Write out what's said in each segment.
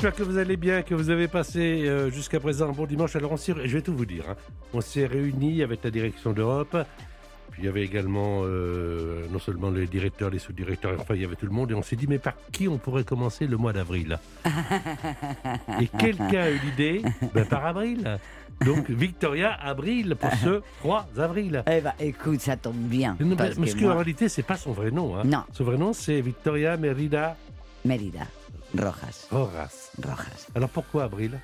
J'espère que vous allez bien, que vous avez passé euh, jusqu'à présent un bon dimanche. Alors, on je vais tout vous dire. hein. On s'est réunis avec la direction d'Europe. Puis il y avait également euh, non seulement les directeurs, les sous-directeurs, enfin il y avait tout le monde. Et on s'est dit, mais par qui on pourrait commencer le mois d'avril? Et quelqu'un a eu l'idée? Ben, Par avril. Donc Victoria Abril pour ce 3 avril. Eh ben, écoute, ça tombe bien. Non, parce parce que qu'en moi, réalité, c'est pas son vrai nom. hein. Non. Son vrai nom, c'est Victoria Merida Mérida, Rojas, Horace. Rojas. Alors pourquoi Abril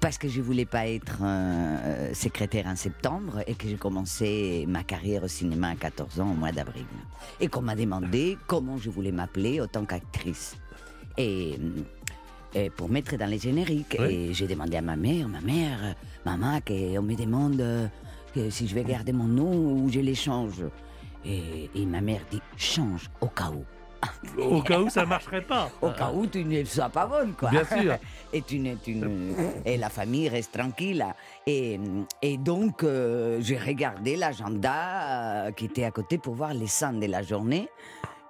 Parce que je voulais pas être euh, secrétaire en septembre et que j'ai commencé ma carrière au cinéma à 14 ans au mois d'avril. Et qu'on m'a demandé comment je voulais m'appeler en tant qu'actrice. Et, et pour mettre dans les génériques. Oui. Et j'ai demandé à ma mère, ma mère, euh, maman, qu'on me demande euh, que si je vais garder mon nom ou je l'échange. Et, et ma mère dit change au cas où. Au cas où ça marcherait pas. Au cas où tu ne sois pas bonne, quoi. Bien sûr. et, tu ne- tu ne- et la famille reste tranquille. Et, et donc, euh, j'ai regardé l'agenda euh, qui était à côté pour voir les scènes de la journée.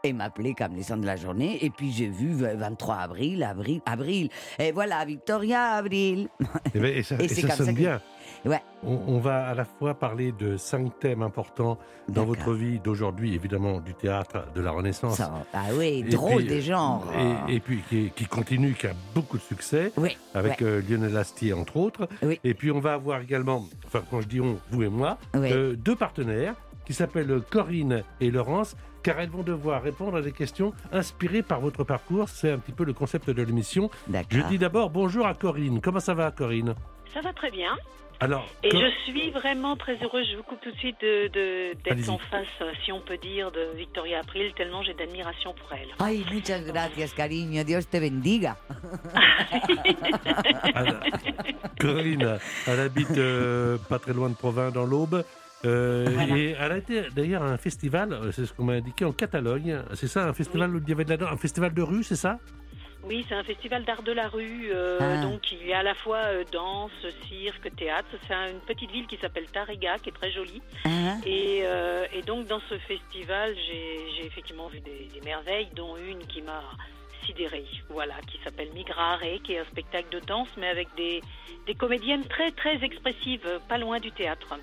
Et m'appeler comme les de la journée. Et puis, j'ai vu 23 avril, avril, avril. Et voilà, Victoria, avril. Eh ben, et ça, Et et ça sonne que- bien. Ouais. On, on va à la fois parler de cinq thèmes importants dans votre vie d'aujourd'hui, évidemment du théâtre, de la Renaissance. Ça, ah oui, Et drôle puis, des genres. Et, et puis qui, qui continue, qui a beaucoup de succès, oui, avec ouais. euh, Lionel Astier entre autres. Oui. Et puis on va avoir également, enfin quand je dis on, vous et moi, Oui. euh, deux partenaires qui s'appellent Corinne et Laurence, car elles vont devoir répondre à des questions inspirées par votre parcours. C'est un petit peu le concept de l'émission. D'accord. Je dis d'abord bonjour à Corinne. Comment ça va Corinne? Ça va très bien. Alors, Et je suis vraiment très heureuse. Je vous coupe tout de suite de- de- d'être en face, euh, si on peut dire, de Victoria April, tellement j'ai d'admiration pour elle. Ay, muchas gracias, cariño. Dios te bendiga. Elle- Corinne, elle habite euh, pas très loin de Provins, dans l'Aube. Euh, Voilà. Et elle a été d'ailleurs à un festival, c'est ce qu'on m'a indiqué, en Catalogne. C'est ça, un festival où il y avait de la danse, un festival de rue, c'est ça? Oui, c'est un festival d'art de la rue. euh, Ah. Donc il y a à la fois euh, danse, cirque, théâtre. C'est un- une petite ville qui s'appelle Tariga, qui est très jolie. Et, euh, et donc dans ce festival, j'ai effectivement vu des, des merveilles, dont une qui m'a sidérée, voilà, qui s'appelle Migrare, qui est un spectacle de danse, mais avec des, des comédiennes très très expressives, pas loin du théâtre.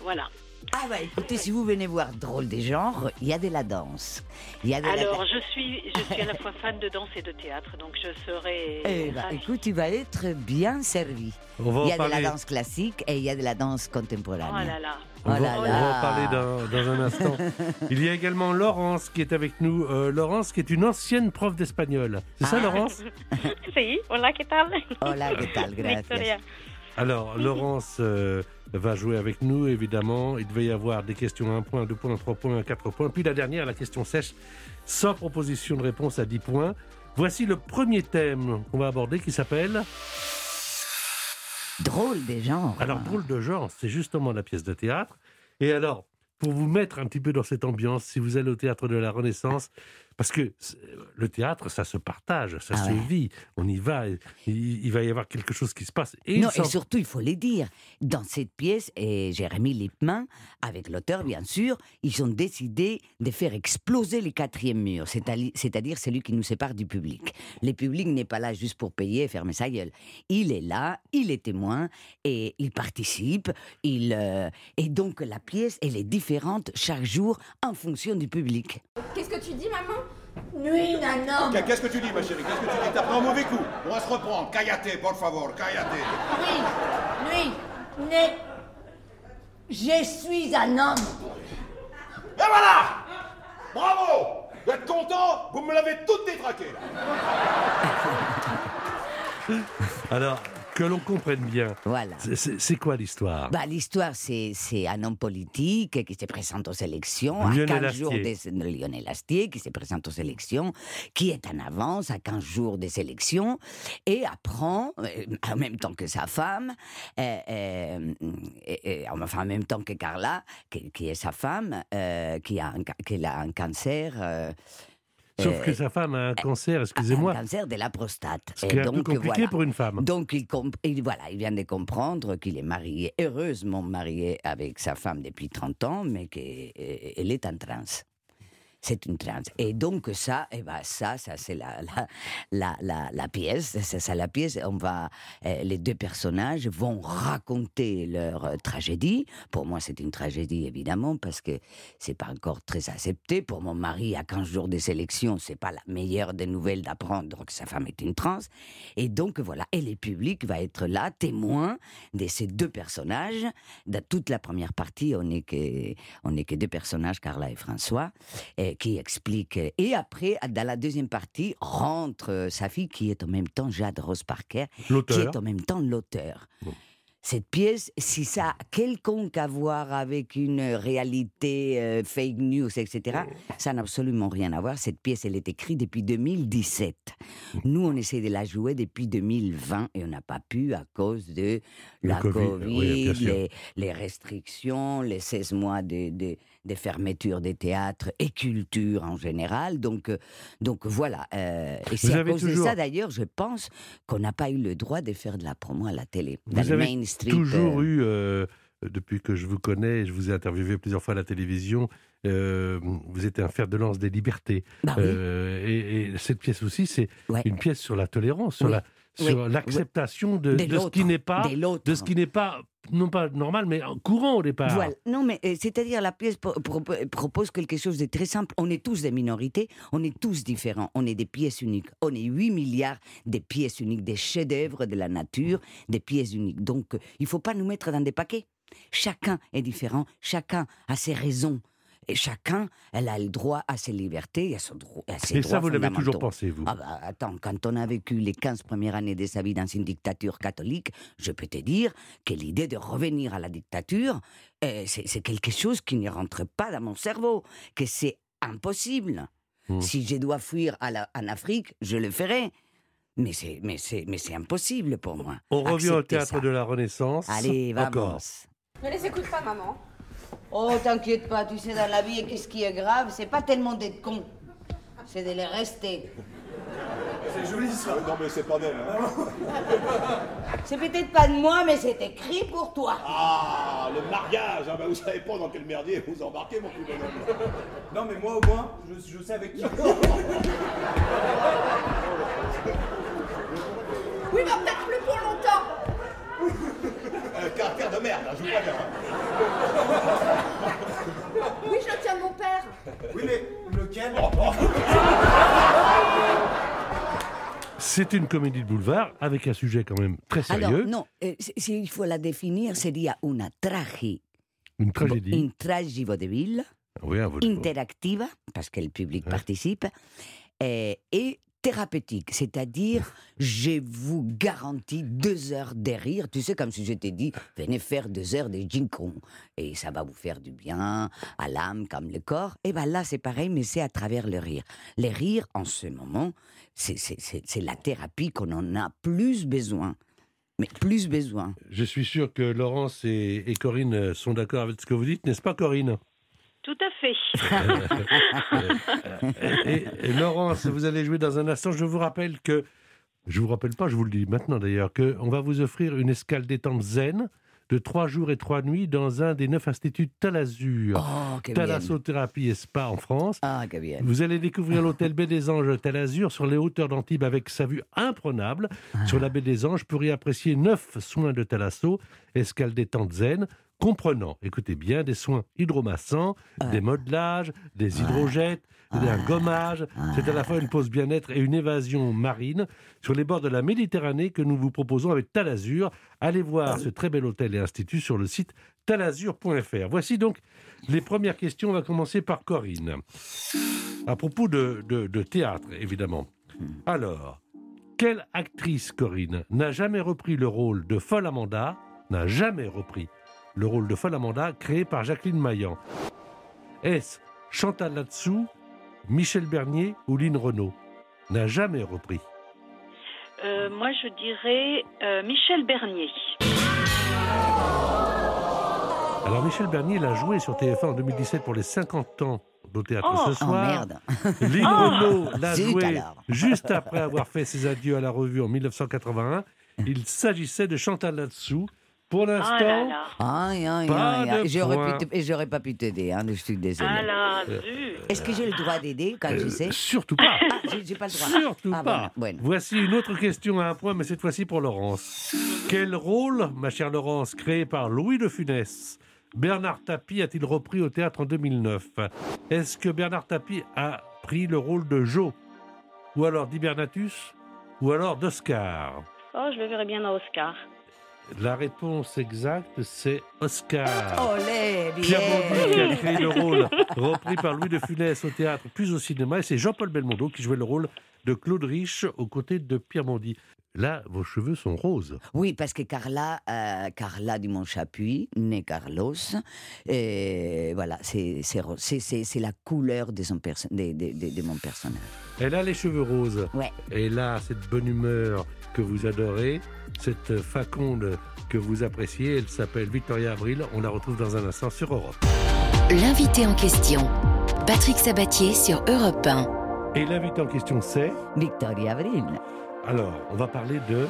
Voilà. Ah bah écoutez, si vous venez voir Drôle des genres, il y a de la danse. Il y a de la Alors, je suis, je suis à la fois fan de danse et de théâtre, donc je serai. Eh ravie. écoute, tu vas être bien servi. On va Il y a de parler. la danse classique et il y a de la danse contemporaine. Oh là là. On, va, Oh là on là. va en parler dans, dans un instant. Il y a également Laurence qui est avec nous. Euh, Laurence qui est une ancienne prof d'espagnol. C'est ça, Ah. Laurence Si, hola, ¿qué tal? Hola, ¿qué tal? Gracias. Victoria. Alors, Laurence euh, va jouer avec nous, évidemment. Il devait y avoir des questions à 1 point, 2 points, 3 points, 4 points. Puis la dernière, la question sèche, sans proposition de réponse à 10 points. Voici le premier thème qu'on va aborder qui s'appelle. Drôle des genres. Alors, drôle de genre, c'est justement la pièce de théâtre. Et alors, pour vous mettre un petit peu dans cette ambiance, si vous allez au théâtre de la Renaissance, parce que c'est- le théâtre, ça se partage, ça Ah se ouais. vit, on y va, il, il va y avoir quelque chose qui se passe. Et non, et surtout, il faut le dire, dans cette pièce, et Jérémy Lipman, avec l'auteur bien sûr, ils ont décidé de faire exploser les quatrièmes murs, c'est-à-dire c'est-à-dire celui qui nous sépare du public. Le public n'est pas là juste pour payer et fermer sa gueule. Il est là, il est témoin, et il participe, il, euh, et donc la pièce, elle est différente chaque jour en fonction du public. Qu'est-ce que tu dis, maman? Nuit, Qu'est- Qu'est-ce que tu dis, ma chérie? Qu'est-ce que tu dis? T'as pris un mauvais coup. On va se reprendre. Callate, por favor, callate. Nuit Nuit Né Je suis un homme Et voilà Bravo Vous êtes content? Vous me l'avez toute détraqué, là. Alors, que l'on comprenne bien, Voilà. c'est- quoi l'histoire? Bah, L'histoire, c'est un homme politique qui se présente aux élections Lionel à 15 jours des Lionel Astier qui se présente aux élections, qui est en avance à 15 jours des élections et apprend euh, en même temps que sa femme, euh, euh, et- et- enfin en même temps que Carla, qui, qui est sa femme, euh, qui a un, qui a un cancer. euh, Sauf euh, que sa femme a un cancer, un excusez-moi, cancer de la prostate. ce qui est un peu compliqué voilà. pour une femme. Donc, il, il- voilà, il vient de comprendre qu'il est marié, heureusement marié avec sa femme depuis 30 ans, mais qu'elle est en transe. C'est une transe. Et donc, ça, eh ben, ça, ça c'est la, la, la, la, pièce. C'est ça la pièce. On va, euh, les deux personnages vont raconter leur euh, tragédie. Pour moi, c'est une tragédie, évidemment, parce que c'est pas encore très accepté. Pour mon mari, à 15 jours des élections, c'est pas la meilleure des nouvelles d'apprendre que sa femme est une trans. Et donc, voilà. Et le public va être là, témoin de ces deux personnages. Dans toute la première partie, on n'est que, on n'est que deux personnages, Carla et François, qui expliquent. Et après, dans la deuxième partie, rentre euh, sa fille, qui est en même temps Jade Rose Parker, qui est en même temps l'auteur. Bon. Cette pièce, si ça a quelconque à voir avec une réalité euh, fake news, etc., ça n'a absolument rien à voir. Cette pièce, elle est écrite depuis 2017. Nous, on essaie de la jouer depuis 2020 et on n'a pas pu à cause de Le la Covid, Covid, oui, bien sûr. les, les restrictions, les 16 mois de, de, de fermeture des théâtres et culture en général. Donc, euh, donc voilà. euh, et c'est à cause de toujours- ça, d'ailleurs, je pense qu'on n'a pas eu le droit de faire de la promo à la télé. Dans Vous avez toujours euh, eu, euh, depuis que je vous connais, je vous ai interviewé plusieurs fois à la télévision, euh, vous êtes un fer de lance des libertés. bah oui. Euh, et, et cette pièce aussi, c'est Ouais. une pièce sur la tolérance, sur Oui. la Oui. sur l'acceptation de, De de ce qui n'est pas de ce qui n'est pas non pas normal mais courant au départ. Voilà. Non, mais euh, c'est-à-dire la pièce pro- pro- propose quelque chose de très simple. On est tous des minorités, on est tous différents, on est des pièces uniques. On est 8 milliards de pièces uniques, des chefs-d'œuvre de la nature, des pièces uniques. Donc, euh, il faut pas nous mettre dans des paquets. Chacun est différent, chacun a ses raisons. Et chacun, elle a le droit à ses libertés et à, son dro- à ses Et droits ça, vous l'avez toujours pensé, vous Ah bah, attends, quand on a vécu les 15 premières années de sa vie dans une dictature catholique, je peux te dire que l'idée de revenir à la dictature, euh, c'est c'est quelque chose qui ne rentre pas dans mon cerveau, que c'est impossible. Hmm. Si je dois fuir à la- en Afrique, je le ferai. Mais c'est mais c'est mais c'est impossible pour moi. On revient au théâtre ça. de la Renaissance. Allez, vamos. Encore. Ne les écoute pas, maman. Oh, t'inquiète pas, tu sais, dans la vie, qu'est-ce qui est grave C'est pas tellement d'être con, c'est de les rester. C'est joli, ça. Non, mais c'est pas d'elle, hein. C'est peut-être pas de moi, mais c'est écrit pour toi. Ah, le mariage ah, bah, Vous savez pas dans quel merdier vous embarquez, mon petit bonhomme. Non, mais moi, au moins, je, je sais avec qui. Oui, mais peut-être plus pour longtemps. Euh, caractère de merde, hein, je vous préviens. hein. Oui, je tiens mon père. Oui, mais lequel C'est une comédie de boulevard avec un sujet quand même très Alors, sérieux, non, euh, si- s'il faut la définir, sería una tragi, une tragédie. une tragi vaudeville, Oui, à votre- interactive, parce que le public Ouais. participe, et, et thérapeutique, c'est-à-dire, je vous garantis deux heures de rire. Tu sais, comme si je t'ai dit, venez faire deux heures de ginkgo, et ça va vous faire du bien à l'âme comme le corps. Et bien là, c'est pareil, mais c'est à travers le rire. Le rire, en ce moment, c'est- la thérapie qu'on en a plus besoin. Mais plus besoin. Je suis sûr que Laurence et, Corinne sont d'accord avec ce que vous dites, n'est-ce pas Corinne? et, et- Laurence, vous allez jouer dans un instant. Je vous rappelle que, je vous rappelle pas, je vous le dis maintenant d'ailleurs, qu'on va vous offrir une escale détente zen de trois jours et trois nuits dans un des neuf instituts Talazur. Oh. Thalassothérapie et Spa en France. Ah. Vous allez découvrir l'hôtel Baie des Anges Talazur sur les hauteurs d'Antibes avec sa vue imprenable sur la baie des Anges pour y apprécier neuf soins de thalasso, escale détente zen, comprenant, écoutez bien, des soins hydromassants, des modelages, des hydrojettes, un gommage. C'est à la fois une pause bien-être et une évasion marine sur les bords de la Méditerranée que nous vous proposons avec Talazur. Allez voir ce très bel hôtel et institut sur le site talazur.fr. Voici donc les premières questions. On va commencer par Corinne. À propos de, de théâtre, évidemment. Alors, quelle actrice, Corinne, n'a jamais repris le rôle de Folle Amanda, n'a jamais repris le rôle de Folle Amanda créé par Jacqueline Maillan Est-ce Chantal Latsou, Michel Bernier ou Lynn Renault? N'a jamais repris. Euh, moi, je dirais euh, Michel Bernier. Alors, Michel Bernier l'a joué sur TF1 en 2017 pour les 50 ans au théâtre Oh. ce Oh soir. merde Lynn Oh. Renault l'a joué alors. juste après avoir fait ses adieux à la revue en 1981. Il s'agissait de Chantal Latsou. Pour l'instant, là. Aïe, aïe, Pas aïe, aïe. de J'aurais pu te- et j'aurais pas pu t'aider, hein, je suis désolée. Ah là, zut. Est-ce que j'ai le droit d'aider quand je euh, sais surtout pas. Ah, j'ai j'ai pas le droit. Surtout Ah, pas. bueno. Voici une autre question à un point, mais cette fois-ci pour Laurence. Quel rôle, ma chère Laurence, créé par Louis de Funès, Bernard Tapie a-t-il repris au théâtre en 2009 Est-ce que Bernard Tapie a pris le rôle de Joe Ou alors d'Hibernatus Ou alors d'Oscar? Oh, je le verrais bien dans Oscar. La réponse exacte, c'est Oscar. Olé, Pierre qui a créé le rôle repris par Louis de Funès au théâtre puis au cinéma. Et c'est Jean-Paul Belmondo qui jouait le rôle de Claude Rich aux côtés de Pierre Bondi. Là, vos cheveux sont roses. Oui, parce que Carla, euh, Carla Dumont Chapuis, née Carlos, et voilà, c'est la couleur de, son de, de- de- de mon personnage. Elle a les cheveux roses. Ouais. Et là, cette bonne humeur que vous adorez, cette faconde que vous appréciez, elle s'appelle Victoria Abril. On la retrouve dans un instant sur Europe. L'invité en question, Patrick Sabatier sur Europe 1. Et l'invité en question, c'est... Victoria Abril. Alors, on va parler de...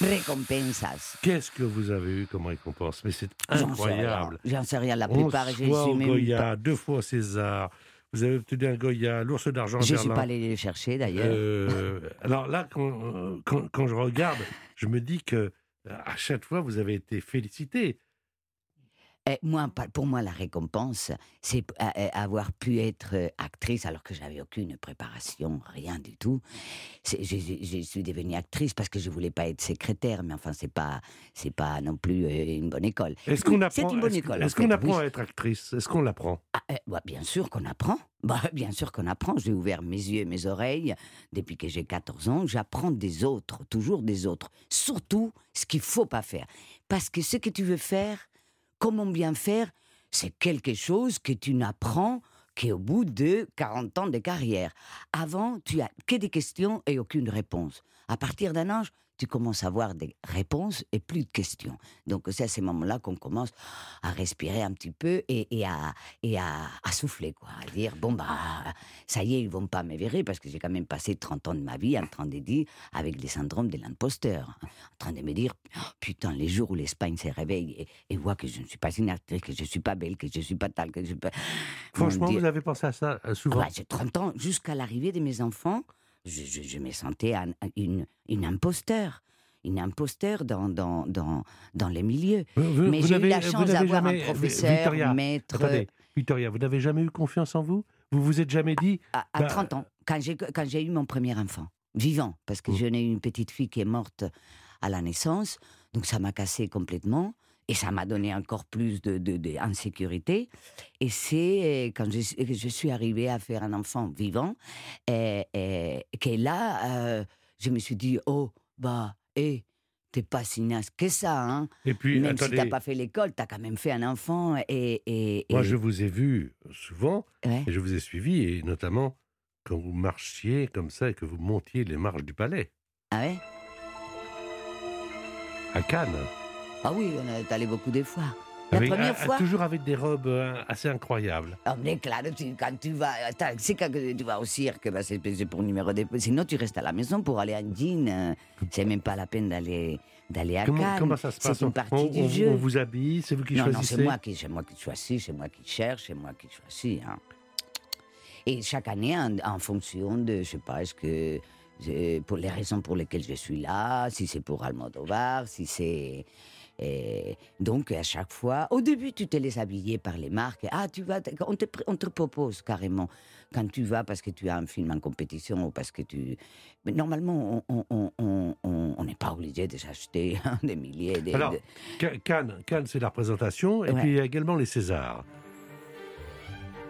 Recompensas. Qu'est-ce que vous avez eu comme récompense? Mais c'est incroyable. J'en sais rien. La 11 plupart, suis au même Goya, pas- deux fois César. Vous avez obtenu un Goya, l'ours d'argent Je ne suis pas allé les chercher d'ailleurs. Euh, alors là, quand, quand, quand je regarde, je me dis que euh, à chaque fois, vous avez été félicité. Eh, moi, pour moi, la récompense, c'est a- a- avoir pu être euh, actrice alors que j'avais aucune préparation, rien du tout. Je, je- suis devenue actrice parce que je voulais pas être secrétaire, mais enfin, c'est pas, c'est pas non plus euh, une bonne école. Est-ce qu'on apprend C'est une bonne Est-ce école. en est-ce qu'on fait, apprend oui. à être actrice? Est-ce qu'on l'apprend? Ah, bah, bien sûr qu'on apprend. Bah, bien sûr qu'on apprend. J'ai ouvert mes yeux et mes oreilles depuis que j'ai 14 ans. J'apprends des autres, toujours des autres. Surtout ce qu'il faut pas faire. Parce que ce que tu veux faire, comment bien faire, c'est quelque chose que tu n'apprends qu'au bout de 40 ans de carrière. Avant, tu as que des questions et aucune réponse. À partir d'un âge, tu commences à avoir des réponses et plus de questions. Donc c'est à ces moments-là qu'on commence à respirer un petit peu et, et à, et à, à souffler, quoi. À dire, bon, bah, ça y est, ils vont pas me virer parce que j'ai quand même passé 30 ans de ma vie en train de dire, avec le syndrome de l'imposteur, hein, en train de me dire, Oh, putain, les jours où l'Espagne se réveille et, et voit que je ne suis pas une actrice, que je suis pas belle, que je suis pas telle, que je suis pas... Franchement, vous avez pensé à ça euh, Ah souvent? Bah, j'ai 30 ans, jusqu'à l'arrivée de mes enfants, je, je- je me sentais un- une, une imposteur. Une imposteur dans, dans, dans, dans les milieux. Vous- Mais j'ai eu la chance d'avoir un jamais- professeur, Victoria, maître. Attendez, Victoria, vous n'avez jamais eu confiance en vous? Vous vous êtes jamais dit À, à Bah, 30 ans, quand j'ai, quand j'ai eu mon premier enfant, vivant, parce que Mm. je n'ai eu une petite fille qui est morte à la naissance, donc ça m'a cassé complètement. Et ça m'a donné encore plus de, de, de insécurité. Et c'est euh, quand je, suis- que je suis arrivée à faire un enfant vivant, et, et- que là, euh, je me suis dit, oh, bah, hé, t'es pas si naze que ça, hein. Et puis, Même si attendez, t'as pas fait l'école, t'as quand même fait un enfant. Et, et, moi et- je vous ai vu souvent ouais. et je vous ai suivi, et notamment quand vous marchiez comme ça et que vous montiez les marches du palais Ah ouais? À Cannes. Ah oui, on est allé beaucoup de fois. La Avec- première à- fois. Toujours avec des robes euh, assez incroyables. Ah, mais claro, tu- quand tu vas. C'est quand tu vas au cirque, bah, c'est pour numéro de. Sinon, tu restes à la maison pour aller en jean. euh, C'est même pas la peine d'aller d'aller à Comment, Cannes. comment ça se passe C'est une on, partie on- du on- jeu. on vous habille, c'est vous qui non, non, choisissez c'est moi qui, c'est moi qui choisis, c'est moi qui cherche, c'est moi qui choisis. hein. Et chaque année, en, en fonction de, je sais pas, est-ce que j'ai- pour les raisons pour lesquelles je suis là, si c'est pour Almodovar, si c'est Et donc, à chaque fois, au début, tu te laisses habiller par les marques. Ah, tu vas, on te, pr- on te propose carrément quand tu vas parce que tu as un film en compétition ou parce que tu. Mais normalement, on- on- on on- on n'est pas obligé de s'acheter des milliers. de- Alors, de- Cannes, Cannes c'est la représentation, et Ouais. puis il y a également les Césars.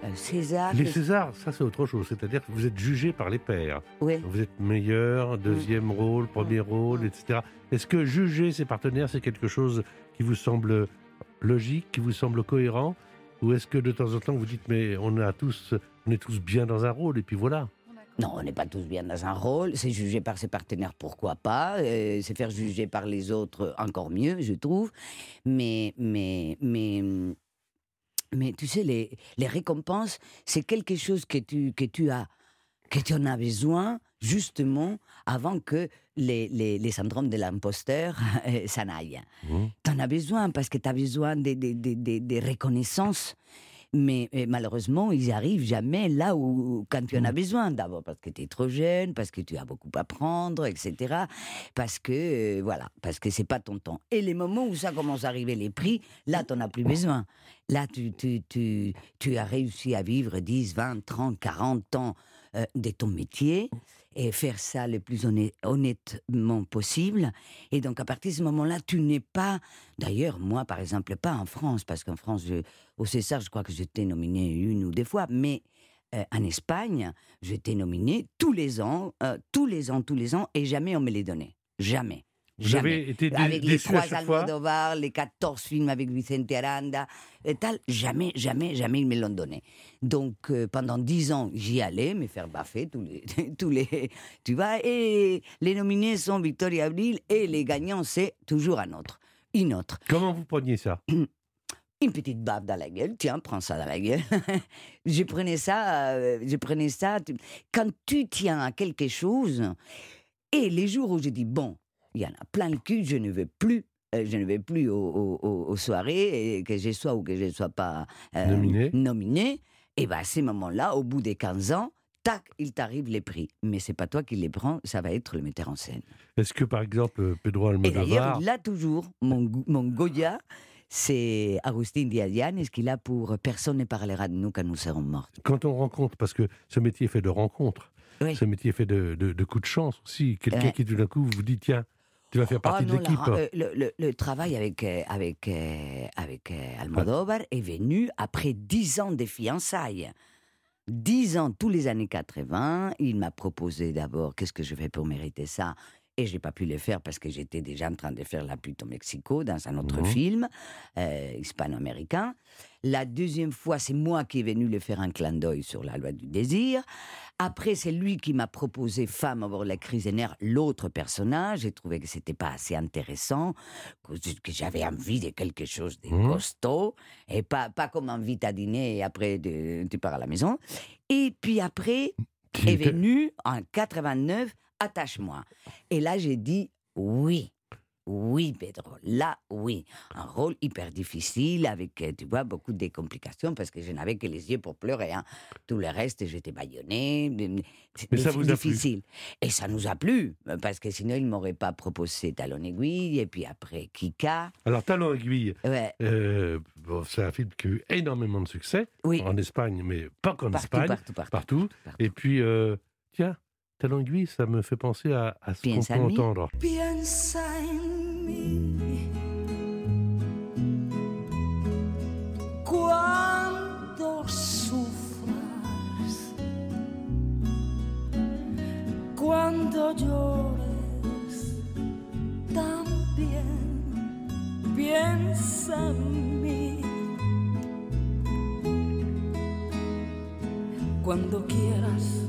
Euh, César. Les Césars, ça c'est autre chose, c'est-à-dire que vous êtes jugé par les pairs. Vous êtes meilleur, deuxième rôle, premier rôle, etc. Est-ce que juger ses partenaires, c'est quelque chose qui vous semble logique, qui vous semble cohérent? Ou est-ce que de temps en temps vous dites, mais on, a tous, on est tous bien dans un rôle, et puis voilà? Non, on n'est pas tous bien dans un rôle. C'est jugé par ses partenaires, pourquoi pas. Euh, c'est faire juger par les autres, encore mieux, je trouve. Mais, mais, mais, mais tu sais, les, les récompenses, c'est quelque chose que tu, que tu as, que tu en as besoin justement avant que les, les, les syndromes de l'imposteur euh, s'en aillent. Mhm. Tu en as besoin parce que tu as besoin de, de, de, de- de reconnaissance. Mais malheureusement, ils arrivent jamais là où quand tu en as besoin. D'abord parce que tu es trop jeune, parce que tu as beaucoup à apprendre, etc. Parce que, euh, voilà, parce que c'est pas ton temps. Et les moments où ça commence à arriver, les prix, là, tu n'en as plus besoin. Là, tu, tu, tu, tu as réussi à vivre 10, 20, 30, 40 ans euh, de ton métier et faire ça le plus honn- honnêtement possible. Et donc, à partir de ce moment-là, tu n'es pas. D'ailleurs, moi, par exemple, pas en France, parce qu'en France, je- au César, je crois que j'étais nominée une ou deux fois, mais. euh, en Espagne, j'étais nominée tous les ans, euh, tous les ans, tous les ans, et jamais on me les donnait. Jamais. Vous Jamais. avez été Avec les trois Almodovar, les 14 films avec Vicente Aranda, et tal, jamais, jamais, jamais ils me l'ont donné. Donc, euh, pendant 10 ans, j'y allais me faire baffer tous les, tous les. Tu vois, et les nominés sont Victoria Abril, et les gagnants, c'est toujours un autre. Une autre. Comment vous preniez ça? Une petite baffe dans la gueule, tiens, prends ça dans la gueule. je prenais ça, euh, je prenais ça. Quand tu tiens à quelque chose, et les jours où je dis, bon, il y en a plein le cul, je ne vais plus. euh, je ne vais plus aux, aux- aux- aux soirées, et que je sois ou que je ne sois pas euh, Nominé. nominé, et bien à ces moments-là, au bout des 15 ans, tac, il t'arrive les prix. Mais c'est pas toi qui les prends, ça va être le metteur en scène. Est-ce que par exemple Pedro Et d'ailleurs, Almodovar, il a toujours, mon, mon Goya, c'est Agustin Diadian, est-ce qu'il a pour Personne ne parlera de nous quand nous serons morts. quand on rencontre, parce que ce métier est fait de rencontres, Oui. ce métier est fait de, de- de coups de chance aussi, quelqu'un Ouais. qui tout d'un coup vous dit, tiens, tu vas faire partie Ah de l'équipe. euh, le, le- le travail avec, euh, avec, euh, avec Almodovar est venu après dix ans de fiançailles. Dix ans, tous les années 80, il m'a proposé d'abord qu'est-ce que je fais pour mériter ça? Et j'ai pas pu le faire parce que j'étais déjà en train de faire La pute au Mexico dans un autre Mhm. film euh, hispano-américain. La deuxième fois, c'est moi qui est venu le faire un clin d'œil sur la loi du désir. Après, c'est lui qui m'a proposé Femme avant la crise des nerfs, l'autre personnage. J'ai trouvé que c'était pas assez intéressant, que, que j'avais envie de quelque chose de Mhm. costaud, et pas, pas comme invite à dîner et après de- tu pars à la maison. Et puis après est venu en 89, Attache-moi. Et là, j'ai dit oui. Oui, Pedro, là, oui. Un rôle hyper difficile avec, euh, tu vois, beaucoup de complications parce que je n'avais que les yeux pour pleurer. hein. Tout le reste, j'étais baïonnée. Mais ça vous a plu difficile. Et ça nous a plu parce que sinon, il ne m'aurait pas proposé Talon Aiguille et puis après Kika. Alors, Talon Aiguille, Ouais, euh, bon, c'est un film qui a eu énormément de succès oui. en Espagne, mais pas qu'en Partout, Espagne, partout, partout, partout. partout. Et puis, euh, tiens, Talon Aiguille, ça me fait penser à, à ce qu'on peut entendre. Piensa en mí. Cuando sufras, cuando llores. También. Piensa en mí. Cuando quieras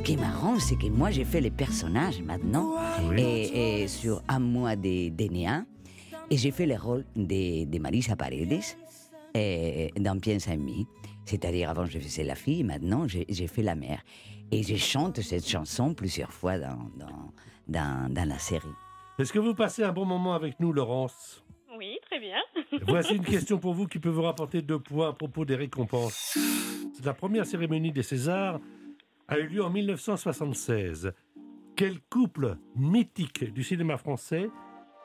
que qui est marrant, c'est que moi, j'ai fait les personnages maintenant, Oui. et, et sur un mois des Néa, et j'ai fait le rôle de, de Marisa Paredes et, dans Piensa en mi. C'est-à-dire, avant, je faisais la fille, maintenant, j'ai j'ai fait la mère. Et je chante cette chanson plusieurs fois dans, dans, dans, dans la série. Est-ce que vous passez un bon moment avec nous, Laurence? Oui, très bien. Voici une question pour vous qui peut vous rapporter deux points à propos des récompenses. La première cérémonie des Césars a eu lieu en 1976. Quel couple mythique du cinéma français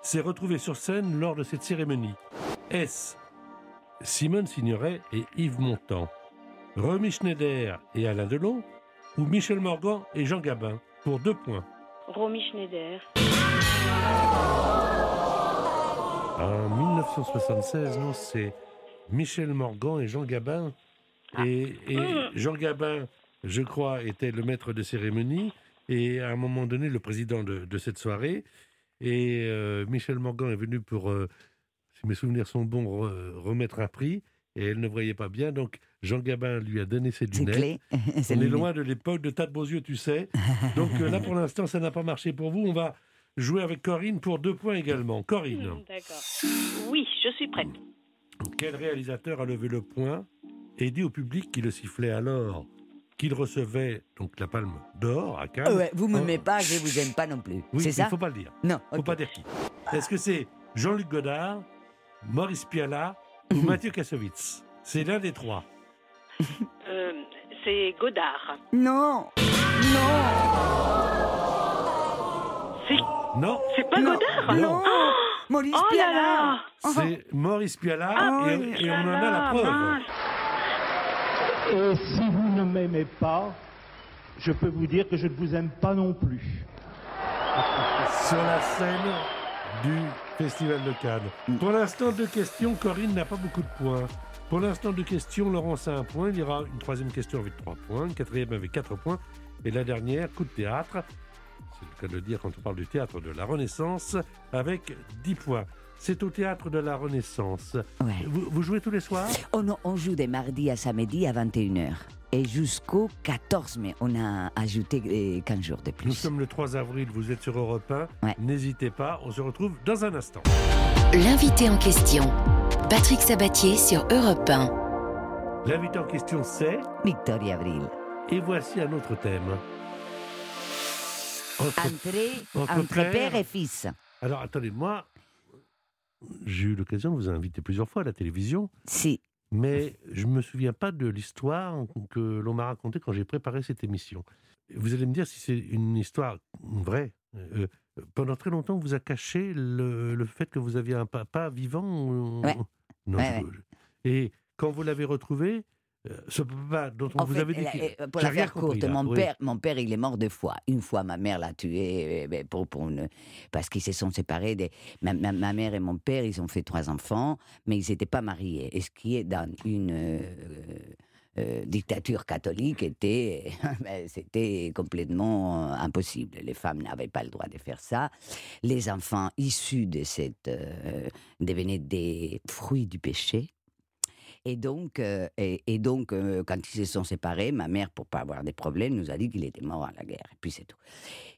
s'est retrouvé sur scène lors de cette cérémonie? Est-ce Simone Signoret et Yves Montand Remy Schneider et Alain Delon Ou Michel Morgan et Jean Gabin? Pour deux points. Romy Schneider. En 1976, non, c'est Michel Morgan et Jean Gabin. Et, et Jean Gabin, je crois, était le maître de cérémonie et à un moment donné, le président de, de cette soirée. Et euh, Michel Morgan est venu pour, euh, si mes souvenirs sont bons, re- remettre un prix. Et elle ne voyait pas bien, donc Jean Gabin lui a donné ses C'est lunettes. clé. C'est On est lunettes. loin de l'époque de tas de beaux yeux, tu sais. Donc euh, là, pour l'instant, ça n'a pas marché pour vous. On va jouer avec Corinne pour deux points également. Corinne. Hmm, D'accord. Oui, je suis prête. Quel réalisateur a levé le poing et dit au public qui le sifflait alors? Qu'il recevait donc la palme d'or à Cannes Ouais, vous me Oh, m'aimez pas, je vous aime pas non plus. Oui, c'est il ça faut pas le dire. Non. faut pas dire qui. Est-ce que c'est Jean-Luc Godard, Maurice Pialat ou Mathieu Kassovitz? C'est l'un des trois. Euh, c'est Godard. Non Non C'est, Non, c'est pas Non. Godard Non Maurice Oh là Pialat là c'est Maurice Pialat Ah et, on en a la là, preuve. mince. Et si vous ne m'aimez pas, je peux vous dire que je ne vous aime pas non plus. Sur la scène du Festival de Cannes. Pour l'instant, deux questions. Corinne n'a pas beaucoup de points. Pour l'instant, deux questions. Laurence a un point. Il y aura une troisième question avec trois points, une quatrième avec quatre points. Et la dernière, coup de théâtre. C'est le cas de le dire quand on parle du théâtre de la Renaissance, avec 10 points. C'est au théâtre de la Renaissance. Ouais. Vous, vous jouez tous les soirs? Oh non, on joue des mardis à samedi à 21h. Et jusqu'au 14 mai, on a ajouté euh, 15 jours de plus. Nous sommes le 3 avril, vous êtes sur Europe 1. Ouais. N'hésitez pas, on se retrouve dans un instant. L'invité en question. Patrick Sabatier sur Europe 1. L'invité en question, c'est... Victoria Abril. Et voici un autre thème. Entre entre père- père et fils. Alors, attendez, moi, j'ai eu l'occasion de vous inviter plusieurs fois à la télévision, Si. Mais je ne me souviens pas de l'histoire que l'on m'a racontée quand j'ai préparé cette émission. Vous allez me dire si c'est une histoire vraie. Euh, pendant très longtemps, on vous a caché le, le fait que vous aviez un papa vivant ou- Ouais. Non, Ouais, je- Et quand vous l'avez retrouvé, euh, ce papa dont on En vous fait, avait dit... qu'il- euh, pour la faire compris, courte, là, mon, oui. père, mon père, il est mort deux fois. Une fois, ma mère l'a tué euh, ben, pour, pour une- parce qu'ils se sont séparés. Des, ma, ma- ma mère et mon père, ils ont fait trois enfants, mais ils n'étaient pas mariés. Et ce qui est dans une euh, euh, dictature catholique était, ben, c'était complètement euh, impossible. Les femmes n'avaient pas le droit de faire ça. Les enfants issus de cette euh, devenaient des fruits du péché. Et donc, euh, et, et donc euh, quand ils se sont séparés, ma mère, pour pas avoir des problèmes, nous a dit qu'il était mort à la guerre. Et puis c'est tout.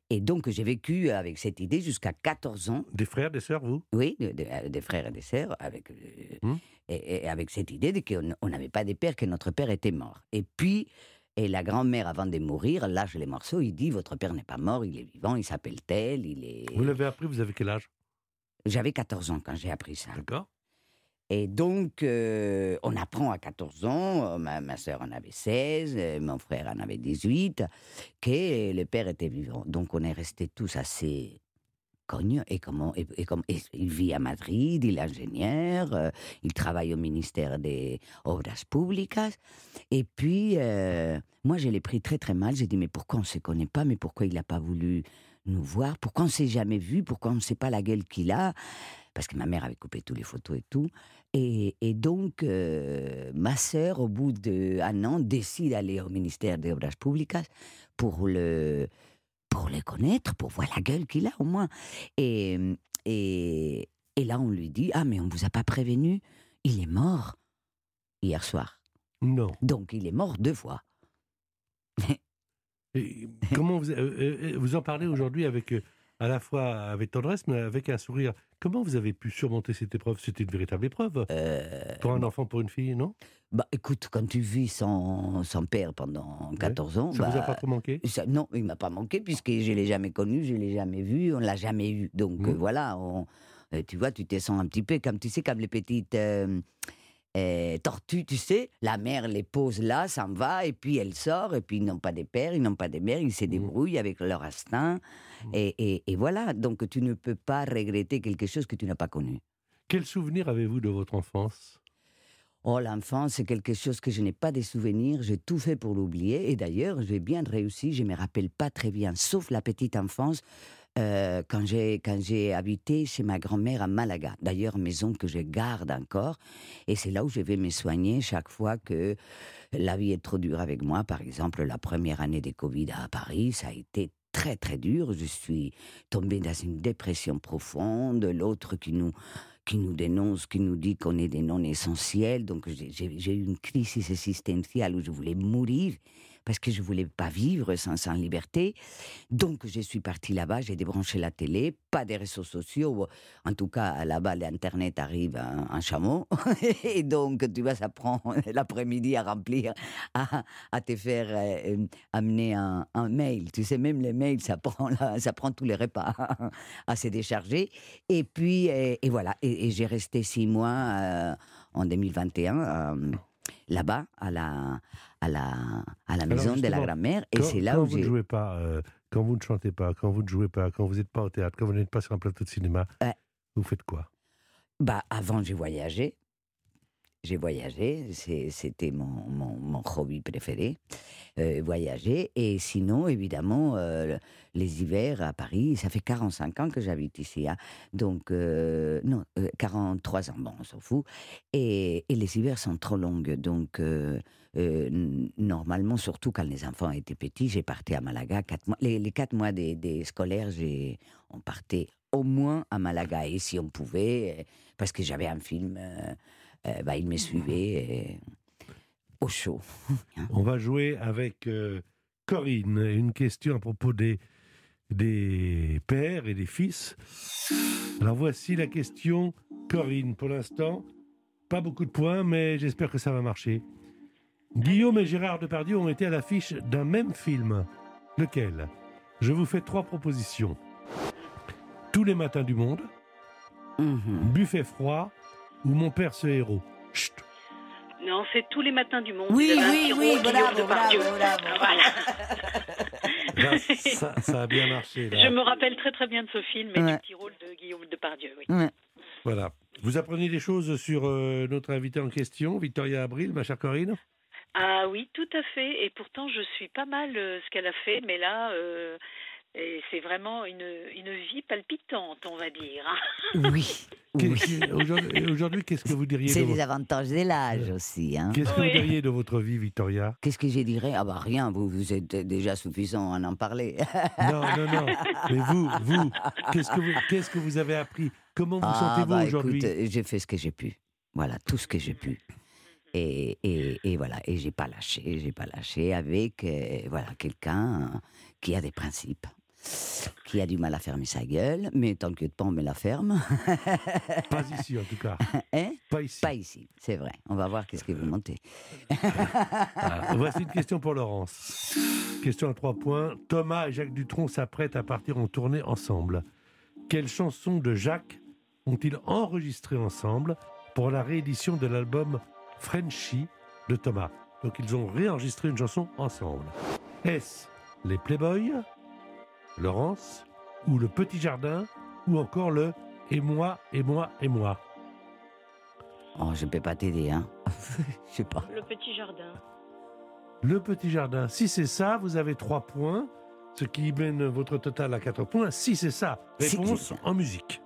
Et donc, j'ai vécu avec cette idée jusqu'à 14 ans, Des frères, des sœurs, vous? Oui, de- de- euh, des frères et des sœurs, avec, Hmm. et, et avec cette idée qu'on on n'avait pas de père, que notre père était mort. Et puis, et la grand-mère, avant de mourir, lâche les morceaux, il dit Votre père n'est pas mort, il est vivant, il s'appelle tel, il est. Vous l'avez appris, vous avez quel âge? J'avais 14 ans quand j'ai appris ça. D'accord Et donc, euh, on apprend à 14 ans, euh, ma, soeur en avait 16, euh, mon frère en avait 18, que le père était vivant. Donc, on est restés tous assez connus. Et, comment, et, comme, il vit à Madrid, il est ingénieur, il travaille au ministère des Obras Públicas. Et puis, moi, je l'ai pris très, très mal. J'ai dit, mais pourquoi on ne se connaît pas? Mais pourquoi il n'a pas voulu nous voir? Pourquoi on ne s'est jamais vu? Pourquoi on ne sait pas la gueule qu'il a? Parce que ma mère avait coupé toutes les photos et tout. Et, et donc, euh, ma sœur, au bout d'un an, décide d'aller au ministère des Obras Públicas pour le, pour le connaître, pour voir la gueule qu'il a au moins. Et, et, et là, on lui dit Ah, mais on ne vous a pas prévenu, il est mort hier soir. Non. Donc, il est mort deux fois. Comment vous, euh, euh, vous en parlez aujourd'hui avec à la fois avec tendresse, mais avec un sourire. Comment vous avez pu surmonter cette épreuve? C'était une véritable épreuve pour un enfant, pour une fille, non? Bah écoute, quand tu vis sans, sans père pendant 14 ans. Ça vous a bah, pas trop manqué? ça- Non, il m'a pas manqué puisque je l'ai jamais connu, je l'ai jamais vu, on l'a jamais eu. Donc Mhm. euh, voilà, on- euh, tu vois, tu te sens un petit peu comme tu sais, comme les petites euh, tortues, tu sais. La mère les pose là, s'en va, et puis elle sort, et puis ils n'ont pas de père, ils n'ont pas de mère, ils se débrouillent avec leur instinct. Et, et- et voilà, donc tu ne peux pas regretter quelque chose que tu n'as pas connu. Quel souvenir avez-vous de votre enfance? Oh, l'enfance, c'est quelque chose que je n'ai pas de souvenirs. J'ai tout fait pour l'oublier. Et d'ailleurs, j'ai bien réussi. Je ne me rappelle pas très bien, sauf la petite enfance, euh, quand j'ai quand j'ai habité chez ma grand-mère à Malaga. D'ailleurs, maison que je garde encore. Et c'est là où je vais me soigner chaque fois que la vie est trop dure avec moi. Par exemple, la première année des Covid à Paris, ça a été très très dur. Je suis tombée dans une dépression profonde. L'autre qui nous qui nous dénonce, qui nous dit qu'on est des non essentiels. Donc j'ai- eu une crise existentielle où je voulais mourir parce que je voulais pas vivre sans, liberté. Donc je suis partie là-bas, j'ai débranché la télé, pas des réseaux sociaux. En tout cas, là-bas, l'Internet arrive en, chameau. Et donc, tu vois, ça prend l'après-midi à remplir, à, te faire euh, euh, amener un, mail. Tu sais, même les mails, ça prend, ça prend tous les repas à se décharger. Et puis, euh, et voilà, et, j'ai resté six mois en 2021 euh, là-bas, à la, à la, à la maison de la grand-mère. Et c'est là quand où vous ne jouez pas, euh, quand vous ne chantez pas, quand vous ne jouez pas, quand vous n'êtes pas au théâtre, quand vous n'êtes pas sur un plateau de cinéma, vous faites quoi? Bah, avant, j'ai voyagé. J'ai voyagé, c'était mon, mon, mon hobby préféré, euh, voyager. Et sinon, évidemment, euh, les hivers à Paris, ça fait 45 ans que j'habite ici. hein. Donc, euh, non, euh, 43 ans, bon, on s'en fout. Et, et les hivers sont trop longues. Donc, normalement, surtout quand les enfants étaient petits, j'ai parti à Malaga. Quatre les, les quatre mois des, des scolaires, on partait au moins à Malaga. Et si on pouvait, parce que j'avais un film, euh, bah, il me suivait euh, au chaud. On va jouer avec euh, Corinne. Une question à propos des, des pères et des fils. Alors voici la question, Corinne. Pour l'instant, pas beaucoup de points, mais j'espère que ça va marcher. Guillaume et Gérard Depardieu ont été à l'affiche d'un même film. Lequel? Je vous fais trois propositions. Tous les matins du monde, Mhm. Buffet froid ou Mon père ce héros. Chut. Non, c'est tous les matins du monde. Oui, oui, oui, bravo, Depardieu. bravo, bravo. Voilà. Là, ça, ça a bien marché. là. Je me rappelle très très bien de ce film et Ouais. du petit rôle de Guillaume Depardieu. Oui. Ouais. Voilà. Vous apprenez des choses sur euh, notre invité en question, Victoria Abril, ma chère Corinne? Ah oui, tout à fait. Et pourtant, je suis pas mal euh, ce qu'elle a fait, mais là, euh, et c'est vraiment une, une vie palpitante, on va dire. hein. Oui. Aujourd'hui, qu'est-ce que vous diriez C'est les votre... avantages de l'âge aussi. Hein. Qu'est-ce que Oui. vous diriez de votre vie, Victoria? Qu'est-ce que je dirais Ah bah rien, vous, vous êtes déjà suffisant à en parler. Non, non, non. Mais vous, vous, qu'est-ce que vous, qu'est-ce que vous avez appris? Comment vous ah sentez-vous bah aujourd'hui? j'ai fait ce que j'ai pu. Voilà, tout ce que j'ai pu. Et, et, et voilà, et j'ai pas lâché, j'ai pas lâché avec euh, voilà quelqu'un euh, qui a des principes, qui a du mal à fermer sa gueule, mais t'inquiète pas, on me la ferme. Pas ici, en tout cas. hein? Pas ici. Pas ici, c'est vrai. On va voir qu'est-ce que vous montez. Ah, voici une question pour Laurence. Question à trois points. Thomas et Jacques Dutronc s'apprêtent à partir en tournée ensemble. Quelles chansons de Jacques ont-ils enregistrées ensemble pour la réédition de l'album Frenchy de Thomas? Donc ils ont réenregistré une chanson ensemble. Est-ce les Playboys, Laurence, ou le Petit Jardin, ou encore le Et moi, et moi, et moi Oh, je peux pas t'aider, hein. Je sais pas. Le petit jardin. Le Petit Jardin. Si c'est ça, vous avez 3 points, ce qui mène votre total à 4 points. Si c'est ça, réponse ça. en musique.